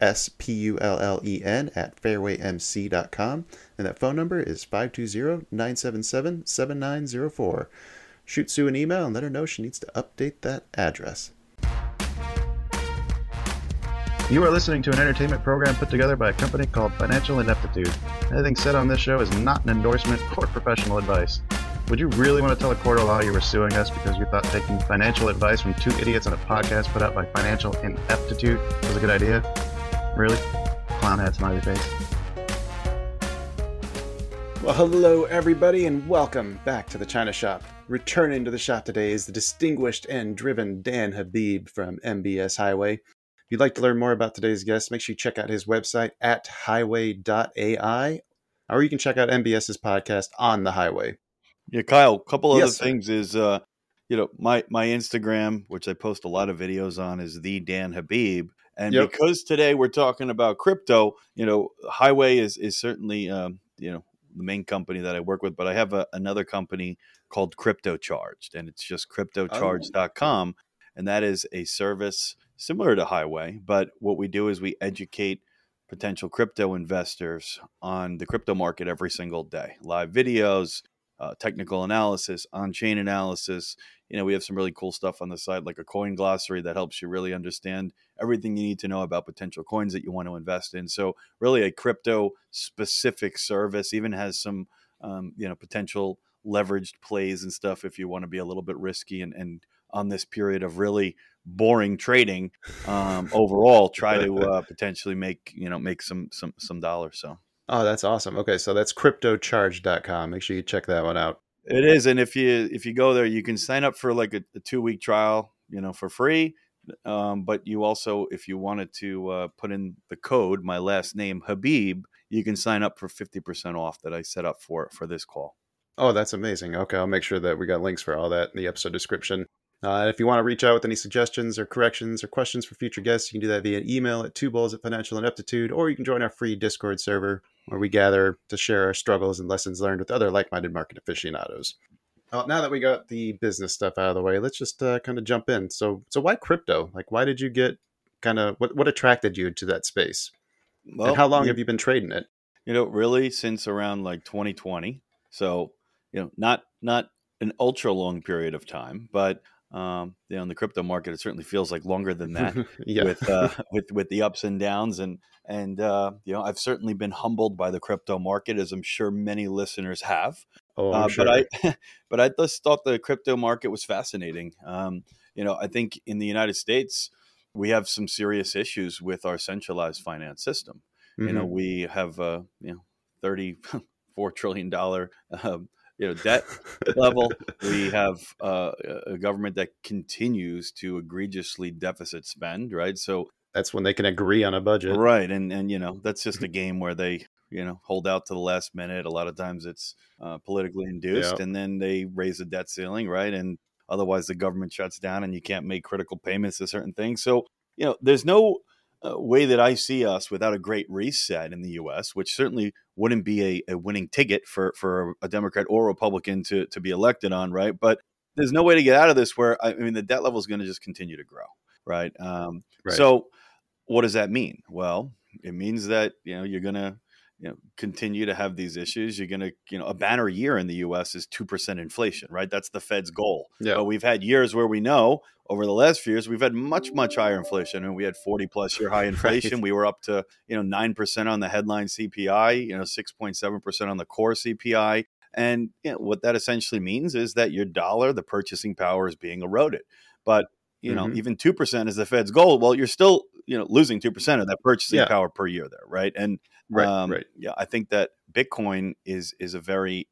S-P-U-L-L-E-N at fairwaymc.com. And that phone number is 520-977-7904. Shoot Sue an email and let her know she needs to update that address. You are listening to an entertainment program put together by a company called Financial Ineptitude. Anything said on this show is not an endorsement or professional advice. Would you really want to tell a court of law you were suing us because you thought taking financial advice from two idiots on a podcast put out by Financial Ineptitude was a good idea? Really? Clown hat smiley face. Well, hello, everybody, and welcome back to the China Shop. Returning to the shop today is the distinguished and driven Dan Habib from MBS Highway. If you'd like to learn more about today's guest, make sure you check out his website at highway.ai, or you can check out MBS's podcast on the highway. Yeah, Kyle. A couple other Yes, sir. things is, uh, you know, my my Instagram, which I post a lot of videos on, is the Dan Habib. And Yep. because today we're talking about crypto, you know, Highway is is certainly, um, you know, the main company that I work with, but I have a, another company called Crypto Charged, and it's just cryptocharged.com, and that is a service similar to Highway, but what we do is we educate potential crypto investors on the crypto market every single day. Live videos, uh, technical analysis, on chain analysis. You know, we have some really cool stuff on the site, like a coin glossary that helps you really understand everything you need to know about potential coins that you want to invest in. So, really, a crypto specific service even has some, um, you know, potential leveraged plays and stuff if you want to be a little bit risky and, and on this period of really boring trading um, overall try to uh, potentially make you know make some some some dollars so Oh, that's awesome. Okay, so that's cryptocharged.com. Make sure you check that one out. It is, and if you if you go there, you can sign up for like a, a two week trial, you know, for free. Um, but you also, if you wanted to uh, put in the code, my last name Habib, you can sign up for fifty percent off that I set up for for this call. Oh, that's amazing. Okay, I'll make sure that we got links for all that in the episode description. Uh, if you want to reach out with any suggestions or corrections or questions for future guests, you can do that via email at two bulls at financial ineptitude, or you can join our free Discord server where we gather to share our struggles and lessons learned with other like minded market aficionados. Well, now that we got the business stuff out of the way, let's just uh, kind of jump in. So, so why crypto? Like, why did you get kind of what, what attracted you to that space? Well, and how long have you been trading it? you know really since around like 2020 so you know not not an ultra long period of time but um you know in the crypto market it certainly feels like longer than that yeah. with uh with with the ups and downs and and uh you know i've certainly been humbled by the crypto market as i'm sure many listeners have oh, uh, sure. but i but i just thought the crypto market was fascinating um you know i think in the united states we have some serious issues with our centralized finance system you know Mhm. we have uh you know 34 trillion dollar um, you know debt level. We have uh, a government that continues to egregiously deficit spend right? So that's when they can agree on a budget. right and and you know that's just a game where they you know hold out to the last minute. A lot of times it's uh, politically induced Yeah. and then they raise the debt ceiling right? And otherwise the government shuts down and you can't make critical payments to certain things. So you know there's no uh, way that I see us without a great reset in the U.S., which certainly wouldn't be a, a winning ticket for for a Democrat or Republican to to be elected on, right? But there's no way to get out of this where I mean the debt level is going to just continue to grow, right? Um, Right. So what does that mean? Well, it means that you know you're going to you know continue to have these issues. You're going to you know a banner year in the U.S. is two percent inflation, right? That's the Fed's goal. Yeah. But we've had years where we know over the last few years we've had much much higher inflation, and we had forty plus year high inflation. We were up to you know nine percent on the headline CPI, you know six point seven percent on the core CPI. And you know, what that essentially means is that your dollar, the purchasing power, is being eroded. But you know Mhm. even two percent is the Fed's goal. Well, you're still you know losing two percent of that purchasing Yeah. power per year there, right? And Right, um, right. yeah, I think that Bitcoin is is a very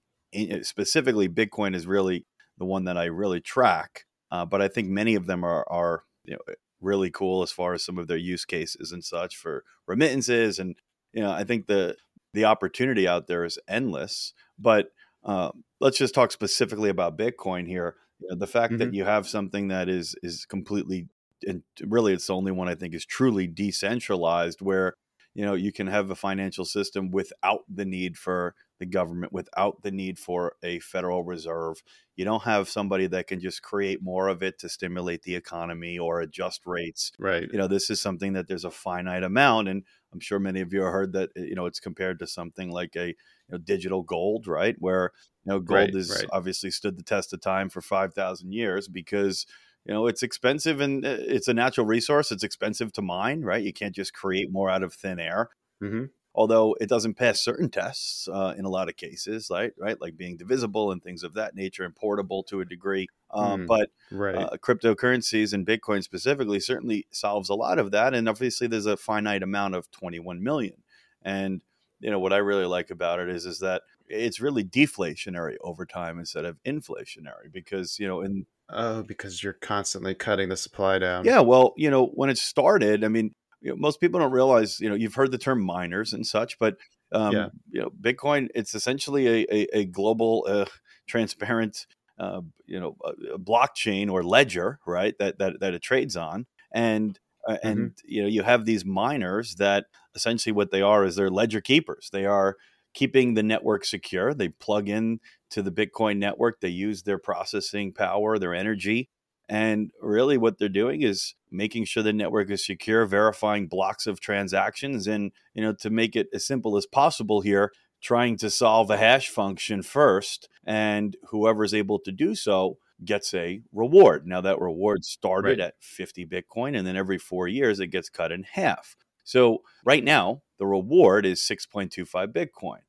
specifically Bitcoin is really the one that I really track. Uh, but I think many of them are are you know really cool as far as some of their use cases and such for remittances and you know I think the the opportunity out there is endless. But um, let's just talk specifically about Bitcoin here. You know, the fact that you have something that is is completely and really it's the only one I think is truly decentralized where you know you can have a financial system without the need for the government without the need for a federal reserve you don't have somebody that can just create more of it to stimulate the economy or adjust rates Right. you know this is something that there's a finite amount and i'm sure many of you have heard that you know it's compared to something like a you know, digital gold right where you know gold Right, has right. obviously stood the test of time for 5000 years because you know it's expensive and uh, it's a natural resource it's expensive to mine right you can't just create more out of thin air hmm although it doesn't pass certain tests uh, in a lot of cases right right like being divisible and things of that nature and portable to a degree um, Mm. but Right. uh, cryptocurrencies and Bitcoin specifically certainly solves a lot of that. And obviously, there's a finite amount of 21 million. And you know what I really like about it is is that it's really deflationary over time instead of inflationary because you know in oh, because you're constantly cutting the supply down. yeah well you know when it started I mean you know, most people don't realize you know you've heard the term miners and such but um, Yeah. you know Bitcoin it's essentially a a, a global uh, transparent uh, you know a, a blockchain or ledger right that that that it trades on and uh, and you know you have these miners that essentially what they are is they're ledger keepers they are keeping the network secure. They plug in to the bitcoin network. They use their processing power their energy and really what they're doing is making sure the network is secure verifying blocks of transactions and you know to make it as simple as possible here trying to solve a hash function first and whoever is able to do so gets a reward. Now that reward started Right. at 50 bitcoin and then every 4 years it gets cut in half. So right now the reward is 6.25 bitcoin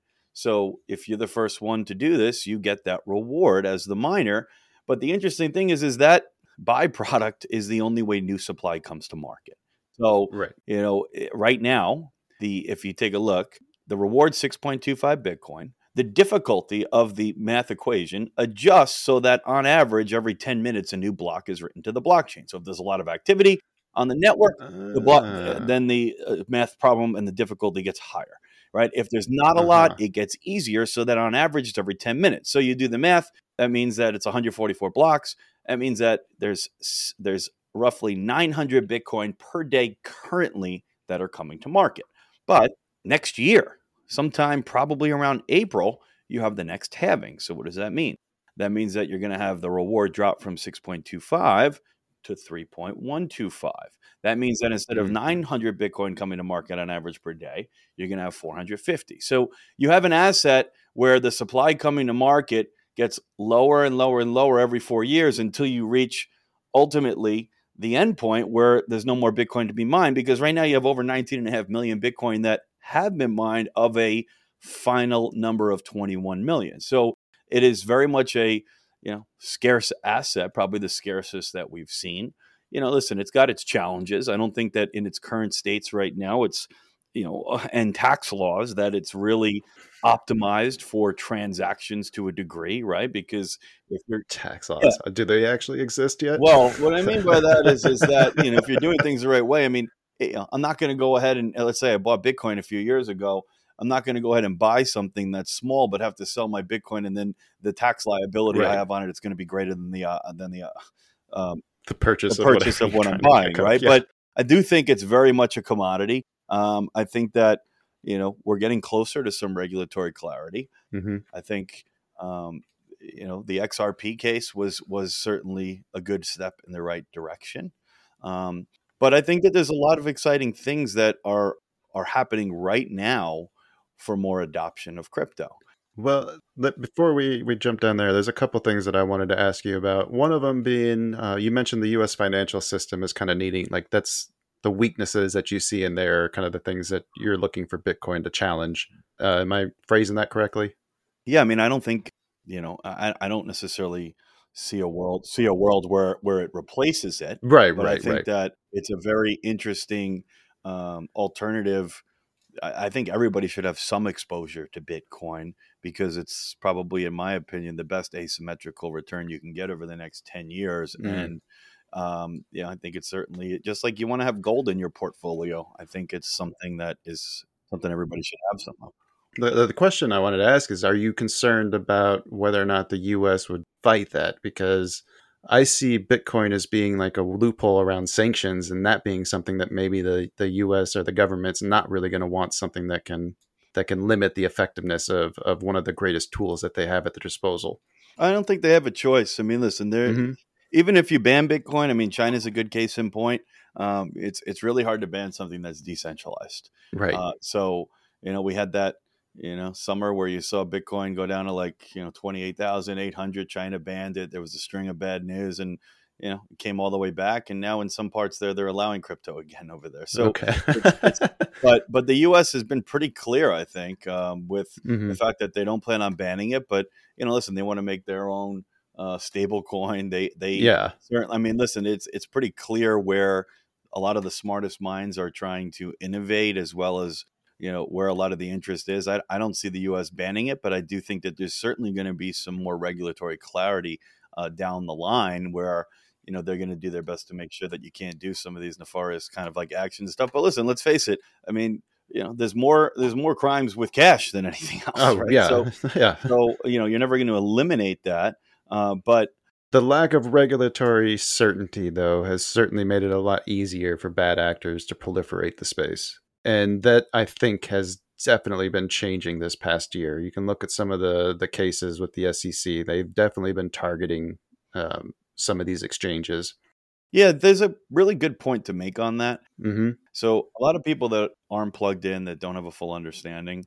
so if you're the first one to do this you get that reward as the miner but the interesting thing is is that byproduct is the only way new supply comes to market so Right. you know right now the if you take a look the reward 6.25 bitcoin the difficulty of the math equation adjusts so that on average every 10 minutes a new block is written to the blockchain so if there's a lot of activity on the network the block Ah. then the uh, math problem and the difficulty gets higher right? If there's not a lot Uh-huh. it gets easier so that on average it's every 10 minutes. So you do the math that means that it's 144 blocks. That means that there's there's roughly 900 bitcoin per day currently that are coming to market. But next year sometime probably around april you have the next halving. So what does that mean? That means that you're going to have the reward drop from 6.25 to 3.125 that means that instead of Mhm. 900 bitcoin coming to market on average per day you're going to have 450 so you have an asset where the supply coming to market gets lower and lower and lower every four years until you reach ultimately the end point where there's no more bitcoin to be mined because right now you have over 19.5 million bitcoin that have been mined of a final number of 21 million. So it is very much a you know scarce asset probably the scarcest that we've seen you know listen it's got its challenges i don't think that in its current states right now it's you know and tax laws that it's really optimized for transactions to a degree right because if you're tax laws. Uh, Do they actually exist yet? well, what I mean by that is, is that you know, if you're doing things the right way, I mean, I'm not going to go ahead and uh, let's say I bought Bitcoin a few years ago. I'm not going to go ahead and buy something that's small, but have to sell my Bitcoin, and then the tax liability I have on it, it is going to be greater than the uh, than the uh, um, the purchase, the of purchase of whatever what I'm buying, to pick up. right? Yeah. But I do think it's very much a commodity. Um, I think that you know we're getting closer to some regulatory clarity. Mhm. I think um, you know the XRP case was was certainly a good step in the right direction. Um, but I think that there's a lot of exciting things that are are happening right now for more adoption of crypto. Well, before we, we jump down there, there's a couple things that I wanted to ask you about. One of them being, uh, you mentioned the U.S. financial system is kind of needing, like, that's the weaknesses that you see in there, are kind of the things that you're looking for Bitcoin to challenge. Uh, am I phrasing that correctly? Yeah, I mean, I don't think you know, I, I don't necessarily see a world see a world where where it replaces it. Right, But I think right. that it's a very interesting um, alternative. I, think everybody should have some exposure to Bitcoin because it's probably, in my opinion, the best asymmetrical return you can get over the next ten years. Mm. And um, yeah, I think it's certainly just like you want to have gold in your portfolio. I think it's something that is something everybody should have some of. The, the the question I wanted to ask is Are you concerned about whether or not the US would fight that? Because I see Bitcoin as being like a loophole around sanctions, and that being something that maybe the, the US or the government's not really going to want something that can that can limit the effectiveness of, of one of the greatest tools that they have at their disposal. I don't think they have a choice. I mean, listen, they're Mhm. even if you ban Bitcoin, I mean, China's a good case in point. Um, it's it's really hard to ban something that's decentralized. Right. Uh, so you know, we had that you know summer where you saw Bitcoin go down to like you know twenty eight thousand eight hundred. China banned it. There was a string of bad news, and you know, it came all the way back. And now in some parts there, they're allowing crypto again over there. So, okay. but but the U.S. has been pretty clear, I think, um, with Mhm. the fact that they don't plan on banning it. But you know, listen, they want to make their own uh, stable coin. They they Yeah. certainly. I mean, listen, it's it's pretty clear where a lot of the smartest minds are trying to innovate, as well as you know where a lot of the interest is. I, I don't see the U.S. banning it, but I do think that there's certainly going to be some more regulatory clarity uh, down the line where you know they're going to do their best to make sure that you can't do some of these nefarious kind of like actions and stuff. But listen, let's face it. I mean, you know, there's more there's more crimes with cash than anything else. Oh, right? yeah. So yeah. so you know you're never going to eliminate that, uh, but The lack of regulatory certainty, though, has certainly made it a lot easier for bad actors to proliferate the space. And that, I think, has definitely been changing this past year. You can look at some of the, the cases with the SEC. They've definitely been targeting um, some of these exchanges. yeah, there's a really good point to make on that. hmm So a lot of people that aren't plugged in that don't have a full understanding,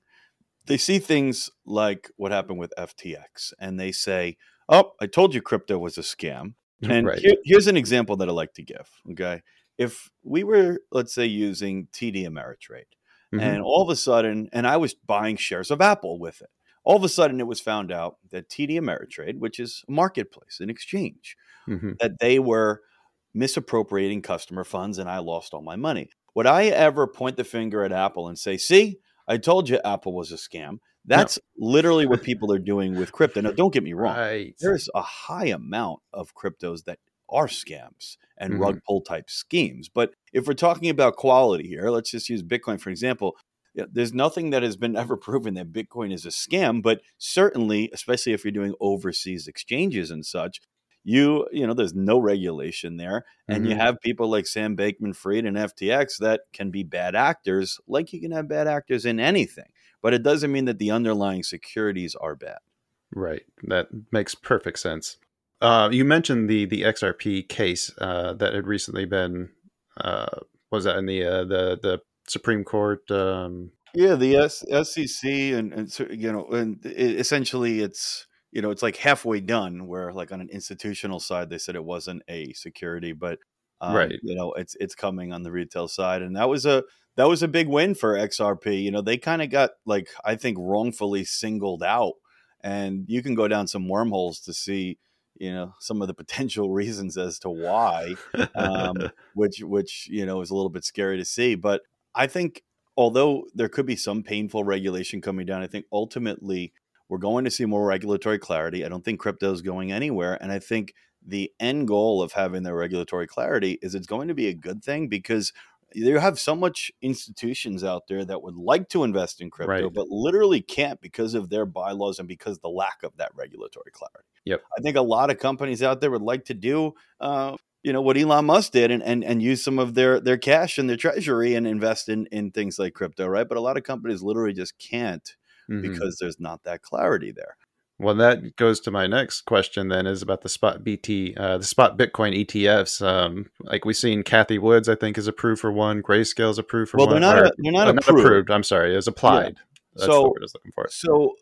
they see things like what happened with FTX, and they say, "Oh, I told you crypto was a scam." And right. here- here's an example that I like to give. Okay, if we were, let's say, using TD Ameritrade, Mhm. and all of a sudden, and I was buying shares of Apple with it. All of a sudden, it was found out that TD Ameritrade, which is a marketplace, an exchange, Mhm. that they were misappropriating customer funds and I lost all my money. Would I ever point the finger at Apple and say, see, I told you Apple was a scam? That's literally what people are doing with crypto. Now, don't get me wrong. Right. There's a high amount of cryptos that are scams and Mhm. rug pull type schemes. But if we're talking about quality here, let's just use Bitcoin for example. There's nothing that has been ever proven that Bitcoin is a scam, but certainly, especially if you're doing overseas exchanges and such, you you know there's no regulation there, and you Mhm. have people like Sam Bankman-Fried and FTX that can be bad actors, like you can have bad actors in anything. But it doesn't mean that the underlying securities are bad. Right. That makes perfect sense. Uh, you mentioned the the XRP case uh, that had recently been uh, was that in the uh, the the Supreme Court? Um, Yeah, the S- SEC and, and you know, and it, essentially it's you know it's like halfway done. Where like on an institutional side, they said it wasn't a security, but um, Right. you know it's it's coming on the retail side, and that was a that was a big win for XRP. You know, they kind of got like I think wrongfully singled out, and you can go down some wormholes to see you know some of the potential reasons as to why um, which which you know is a little bit scary to see. But I think although there could be some painful regulation coming down, I think ultimately we're going to see more regulatory clarity. I don't think crypto is going anywhere, and I think the end goal of having the regulatory clarity is it's going to be a good thing because you have so much institutions out there that would like to invest in crypto Right. but literally can't because of their bylaws and because the lack of that regulatory clarity Yep. i think a lot of companies out there would like to do uh, you know what Elon Musk did and, and and use some of their their cash in their treasury and invest in in things like crypto, right? But a lot of companies literally just can't mhm. because there's not that clarity there. Well, that goes to my next question. Then is about the spot BT, uh, the spot Bitcoin ETFs. Um, like we've seen, Cathie Woods, I think, is approved for one. Grayscale's approved for Well, one. Well, they're not or- a- they're not uh, approved. I'm sorry, it's applied. That's the So- word I was looking for. So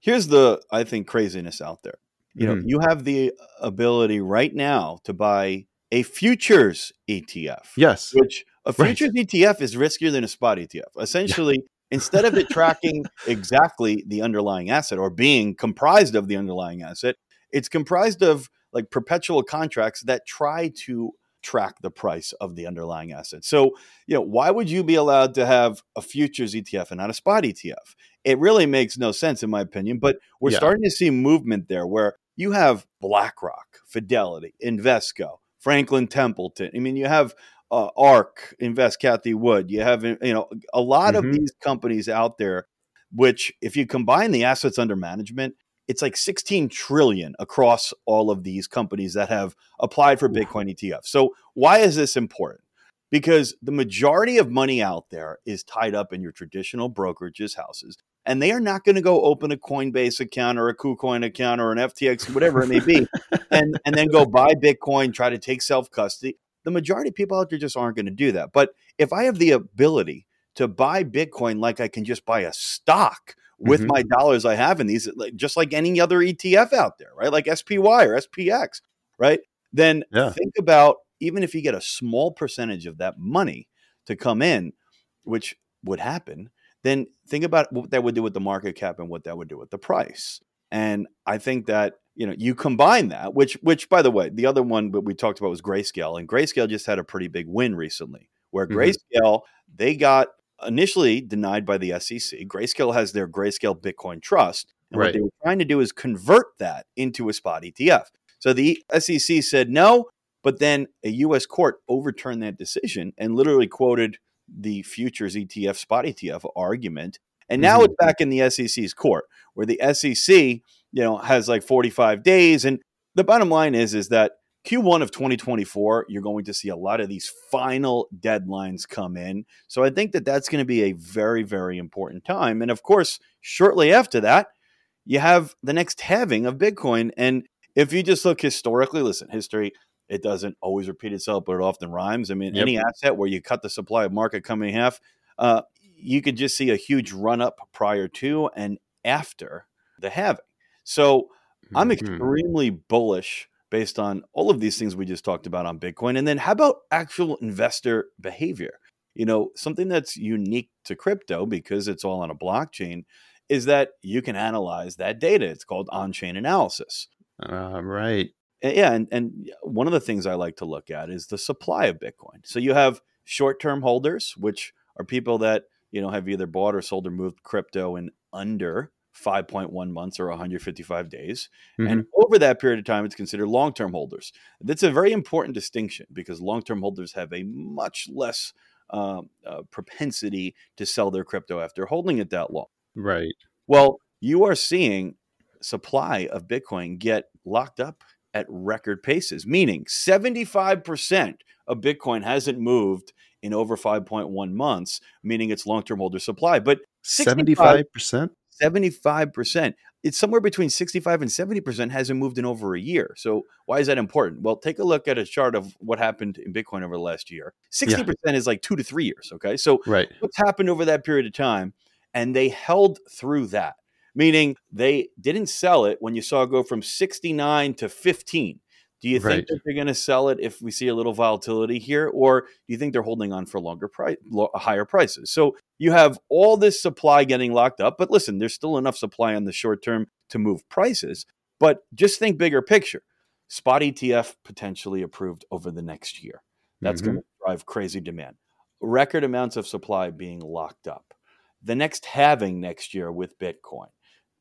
here's the I think craziness out there. You know, Mhm. you have the ability right now to buy a futures ETF. Yes. which a Right. futures ETF is riskier than a spot ETF. Essentially, instead of it tracking exactly the underlying asset or being comprised of the underlying asset, it's comprised of like perpetual contracts that try to track the price of the underlying asset. So, you know, why would you be allowed to have a futures ETF and not a spot ETF? It really makes no sense, in my opinion. But we're Yeah. starting to see movement there where you have BlackRock, Fidelity, Invesco, Franklin Templeton. I mean, you have uh, ARK, Invest Cathie Wood. You have, you know, a lot Mhm. of these companies out there, which if you combine the assets under management, it's like 16 trillion across all of these companies that have applied for Bitcoin ETF. So why is this important? Because the majority of money out there is tied up in your traditional brokerages houses. And they are not going to go open a Coinbase account or a KuCoin account or an FTX, whatever it may be, and, and then go buy Bitcoin, try to take self custody. The majority of people out there just aren't going to do that. But if I have the ability to buy Bitcoin like I can just buy a stock with Mhm. my dollars I have in these, just like any other ETF out there, right? Like SPY or SPX, right? Then Yeah. think about even if you get a small percentage of that money to come in, which would happen, then think about what that would do with the market cap and what that would do with the price. And I think that you know you combine that, which which by the way, the other one that we talked about was Grayscale, and Grayscale just had a pretty big win recently, where Mhm. Grayscale they got initially denied by the SEC. Grayscale has their Grayscale Bitcoin Trust, and what they were trying to do is convert that into a spot ETF. So the SEC said no, but then a U.S. court overturned that decision and literally quoted the futures ETF spot ETF argument, and now Mhm. it's back in the SEC's court, where the SEC, you know, has like 45 days. And the bottom line is, is that Q1 of 2024, you're going to see a lot of these final deadlines come in. So I think that that's going to be a very, very important time. And of course, shortly after that, you have the next halving of Bitcoin. And if you just look historically, listen, history, it doesn't always repeat itself, but it often rhymes. I mean, Yep. any asset where you cut the supply of market coming half, uh, you could just see a huge run up prior to and after the halving. So I'm Mhm. extremely bullish based on all of these things we just talked about on Bitcoin. And then how about actual investor behavior? You know, something that's unique to crypto because it's all on a blockchain is that you can analyze that data. It's called on chain analysis. Uh, right. Uh, Yeah, and, and one of the things I like to look at is the supply of Bitcoin. So you have short-term holders, which are people that you know have either bought or sold or moved crypto in under 5.1 months or 155 days. Mhm. And over that period of time, it's considered long-term holders. That's a very important distinction because long-term holders have a much less uh, uh, propensity to sell their crypto after holding it that long. Right. Well, you are seeing supply of Bitcoin get locked up at record paces, meaning 75% of Bitcoin hasn't moved in over 5.1 months, meaning it's long-term holder supply. But 65, 75%? 75%, it's somewhere between 65 and 70% hasn't moved in over a year. So why is that important? Well, take a look at a chart of what happened in Bitcoin over the last year. 60% is like two to three years. Okay. So Right. what's happened over that period of time and they held through that meaning they didn't sell it when you saw it go from 69 to 15 do you Right. think that they're going to sell it if we see a little volatility here or do you think they're holding on for longer price higher prices? So you have all this supply getting locked up but listen there's still enough supply on the short term to move prices but just think bigger picture. Spot etf potentially approved over the next year. That's Mhm. going to drive crazy demand. Record amounts of supply being locked up. The next halving next year with Bitcoin,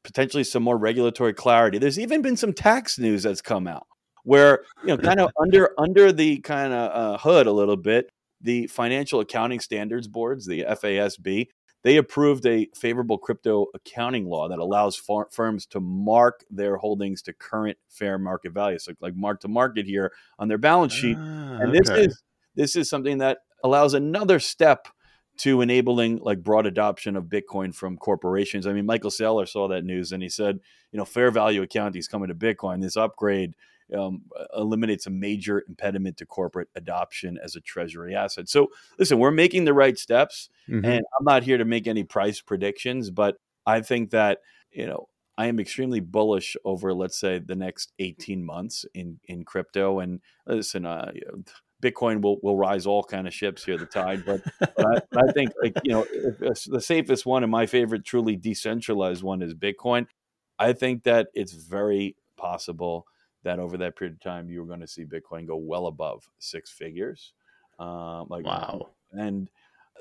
potentially some more regulatory clarity. There's even been some tax news that's come out where you know kind of under under the kind of uh, hood a little bit. The Financial Accounting Standards Boards, the FASB, they approved a favorable crypto accounting law that allows far- firms to mark their holdings to current fair market value, so like mark to market here on their balance sheet Ah, and this okay. is this is something that allows another step to enabling like broad adoption of Bitcoin from corporations. I mean, Michael Saylor saw that news and he said, you know, fair value accounting is coming to Bitcoin. This upgrade um, eliminates a major impediment to corporate adoption as a treasury asset. So, listen, we're making the right steps, Mhm. and I'm not here to make any price predictions, but I think that you know I am extremely bullish over, let's say, the next 18 months in in crypto. And listen, uh, Bitcoin will will rise all kind of ships here, the tide. But, but I, I think, like you know, the safest one and my favorite, truly decentralized one is Bitcoin. I think that it's very possible that over that period of time you were going to see Bitcoin go well above six figures. Um, like Wow. and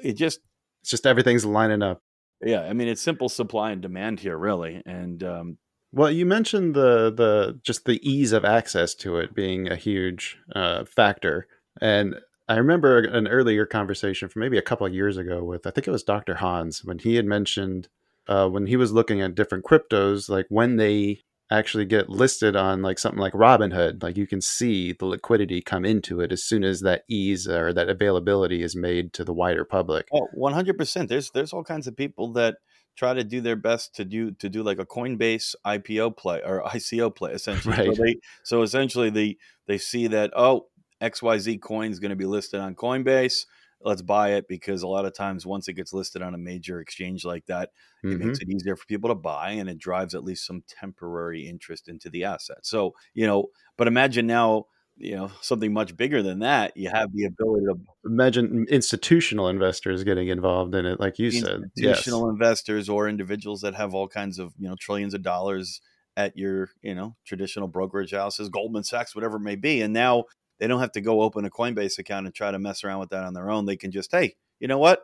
it just It's just everything's lining up. yeah, I mean it's simple supply and demand here, really, and um, Well, you mentioned the the just the ease of access to it being a huge uh, factor, and I remember an earlier conversation from maybe a couple of years ago with I think it was Dr. Hans when he had mentioned uh, when he was looking at different cryptos, like when they actually get listed on like something like Robinhood, like you can see the liquidity come into it as soon as that ease or that availability is made to the wider public. Oh, one hundred percent. There's there's all kinds of people that try to do their best to do to do like a Coinbase IPO play or ICO play essentially. Right. So they so essentially they they see that oh XYZ coin is going to be listed on Coinbase. Let's buy it because a lot of times once it gets listed on a major exchange like that, it Mhm. makes it easier for people to buy and it drives at least some temporary interest into the asset. So, you know, but imagine now, you know, something much bigger than that. You have the ability to Imagine institutional investors getting involved in it, like you said. Yes. institutional investors or individuals that have all kinds of you know trillions of dollars at your you know traditional brokerage houses goldman sachs whatever it may be and now they don't have to go open a coinbase account and try to mess around with that on their own. They can just hey you know what?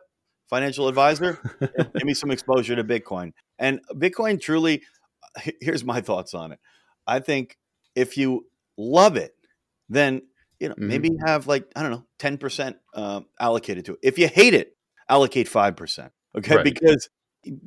Financial advisor give me some exposure to bitcoin. And bitcoin truly here's my thoughts on it. I think if you love it then you know Mhm. maybe have like i don't know 10% um, allocated to it. If you hate it allocate 5% okay? Right. because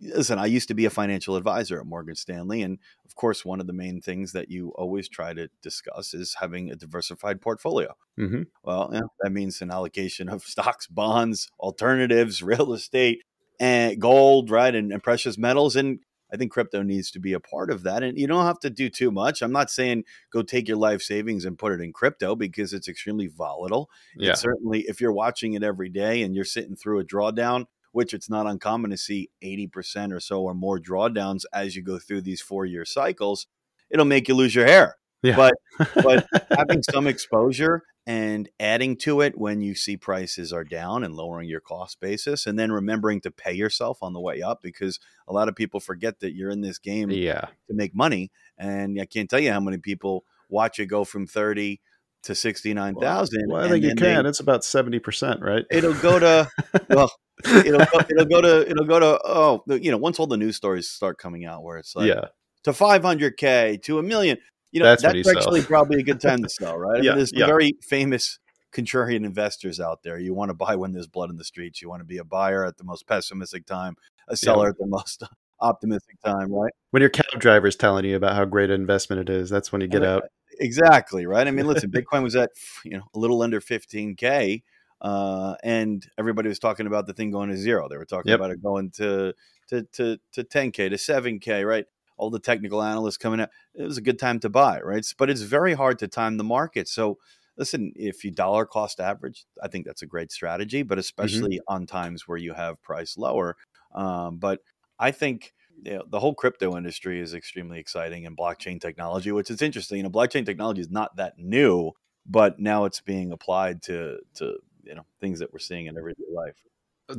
listen i used to be a financial advisor at morgan stanley and of course one of the main things that you always try to discuss is having a diversified portfolio hmm well, yeah, that means an allocation of stocks, bonds, alternatives, real estate, and gold, right, and, and precious metals. And I think crypto needs to be a part of that. And you don't have to do too much. I'm not saying go take your life savings and put it in crypto because it's extremely volatile. Yeah. And certainly, if you're watching it every day and you're sitting through a drawdown, which it's not uncommon to see 80% or so or more drawdowns as you go through these four year cycles, it'll make you lose your hair Yeah. But but having some exposure and adding to it when you see prices are down and lowering your cost basis and then remembering to pay yourself on the way up because a lot of people forget that you're in this game yeah. to make money and I can't tell you how many people watch it go from 30 to 69,000 Well, I think you then they- can. It's about seventy percent, right? it'll go to well it'll go, it'll go to it'll go to oh you know once all the news stories start coming out where it's like yeah. to 500k to a million you know That's that's, when you sell. actually probably a good time to sell right I Yeah, mean, there's yeah. very famous contrarian investors out there you want to buy when there's blood in the streets you want to be a buyer at the most pessimistic time a seller at the most optimistic time right When your cab driver is telling you about how great an investment it is, that's when you get out. exactly right i mean listen bitcoin was at you know a little under 15k uh, and everybody was talking about the thing going to zero. They were talking Yep. about it going to to to to 10k to 7k right? All the technical analysts coming out. It was a good time to buy right? But it's very hard to time the market. So listen if you dollar cost average i think that's a great strategy but especially on times where you have price lower. Um, but i think you know, the whole crypto industry is extremely exciting and blockchain technology which is interesting. You know blockchain technology is not that new but now it's being applied to to you know things that we're seeing in everyday life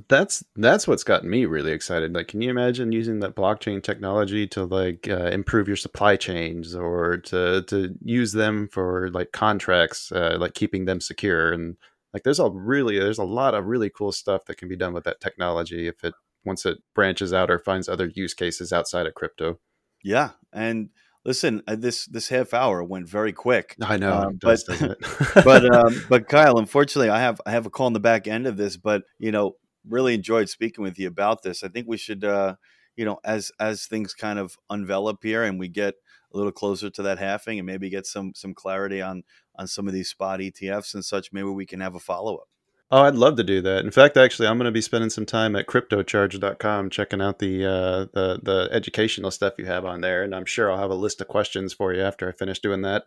That's that's what's gotten me really excited. Like, can you imagine using that blockchain technology to like uh, improve your supply chains or to to use them for like contracts, uh, like keeping them secure and like there's a really there's a lot of really cool stuff that can be done with that technology if it once it branches out or finds other use cases outside of crypto. yeah and listen uh, this this half hour went very quick I know, Um, but- doesn't it? but um, but Kyle, unfortunately, I have I have a call in the back end of this. But you know, really enjoyed speaking with you about this. I think we should, uh, you know, as as things kind of envelop here and we get a little closer to that halving and maybe get some some clarity on on some of these spot ETFs and such. Maybe we can have a follow up. Oh, I'd love to do that. In fact, actually, I'm going to be spending some time at cryptocharged.com checking out the uh, the the educational stuff you have on there, and I'm sure I'll have a list of questions for you after I finish doing that.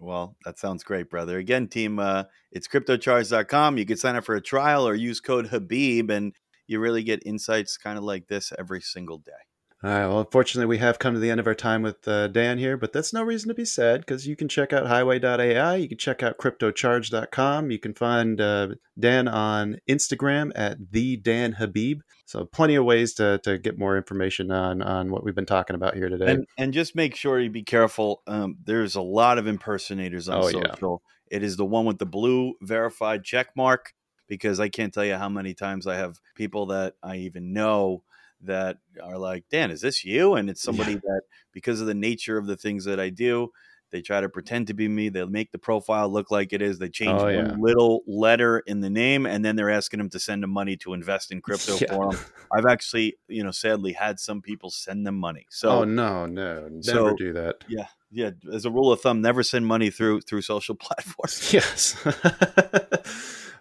Well, that sounds great, brother. Again, team, uh, it's cryptocharged.com. You can sign up for a trial or use code Habib, and you really get insights kind of like this every single day. All right. Well, unfortunately, we have come to the end of our time with uh, Dan here, but that's no reason to be sad because you can check out highway.ai. You can check out cryptocharged.com. You can find uh, Dan on Instagram at the Dan Habib. So plenty of ways to, to get more information on, on what we've been talking about here today. And, and just make sure you be careful. Um, there's a lot of impersonators on Oh, yeah. social. It is the one with the blue verified check mark because I can't tell you how many times I have people that I even know that are like, Dan, is this you? And it's somebody that, because of the nature of the things that I do, they try to pretend to be me. They'll make the profile look like it is. They change Oh, one yeah. little letter in the name, and then they're asking them to send them money to invest in crypto Yeah. for them. I've actually, you know, sadly had some people send them money. So oh, no, no. Never So- do that. yeah, yeah. As a rule of thumb, never send money through through social platforms. Yes.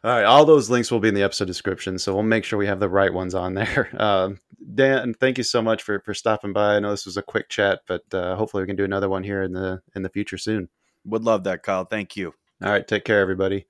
all right. All those links will be in the episode description, so we'll make sure we have the right ones on there. Um, Dan, thank you so much for, for stopping by. I know this was a quick chat, but uh, hopefully we can do another one here in the in the future soon. Would love that, Kyle. Thank you. All right. Take care, everybody.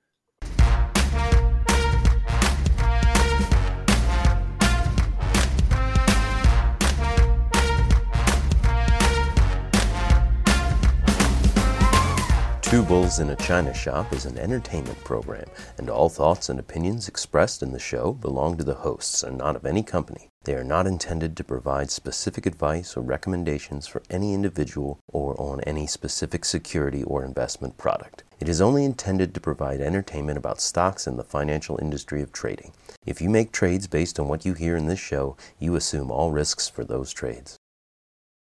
Two Bulls in a China Shop is an entertainment program, and all thoughts and opinions expressed in the show belong to the hosts and not of any company. They are not intended to provide specific advice or recommendations for any individual or on any specific security or investment product. It is only intended to provide entertainment about stocks and the financial industry of trading. If you make trades based on what you hear in this show, you assume all risks for those trades.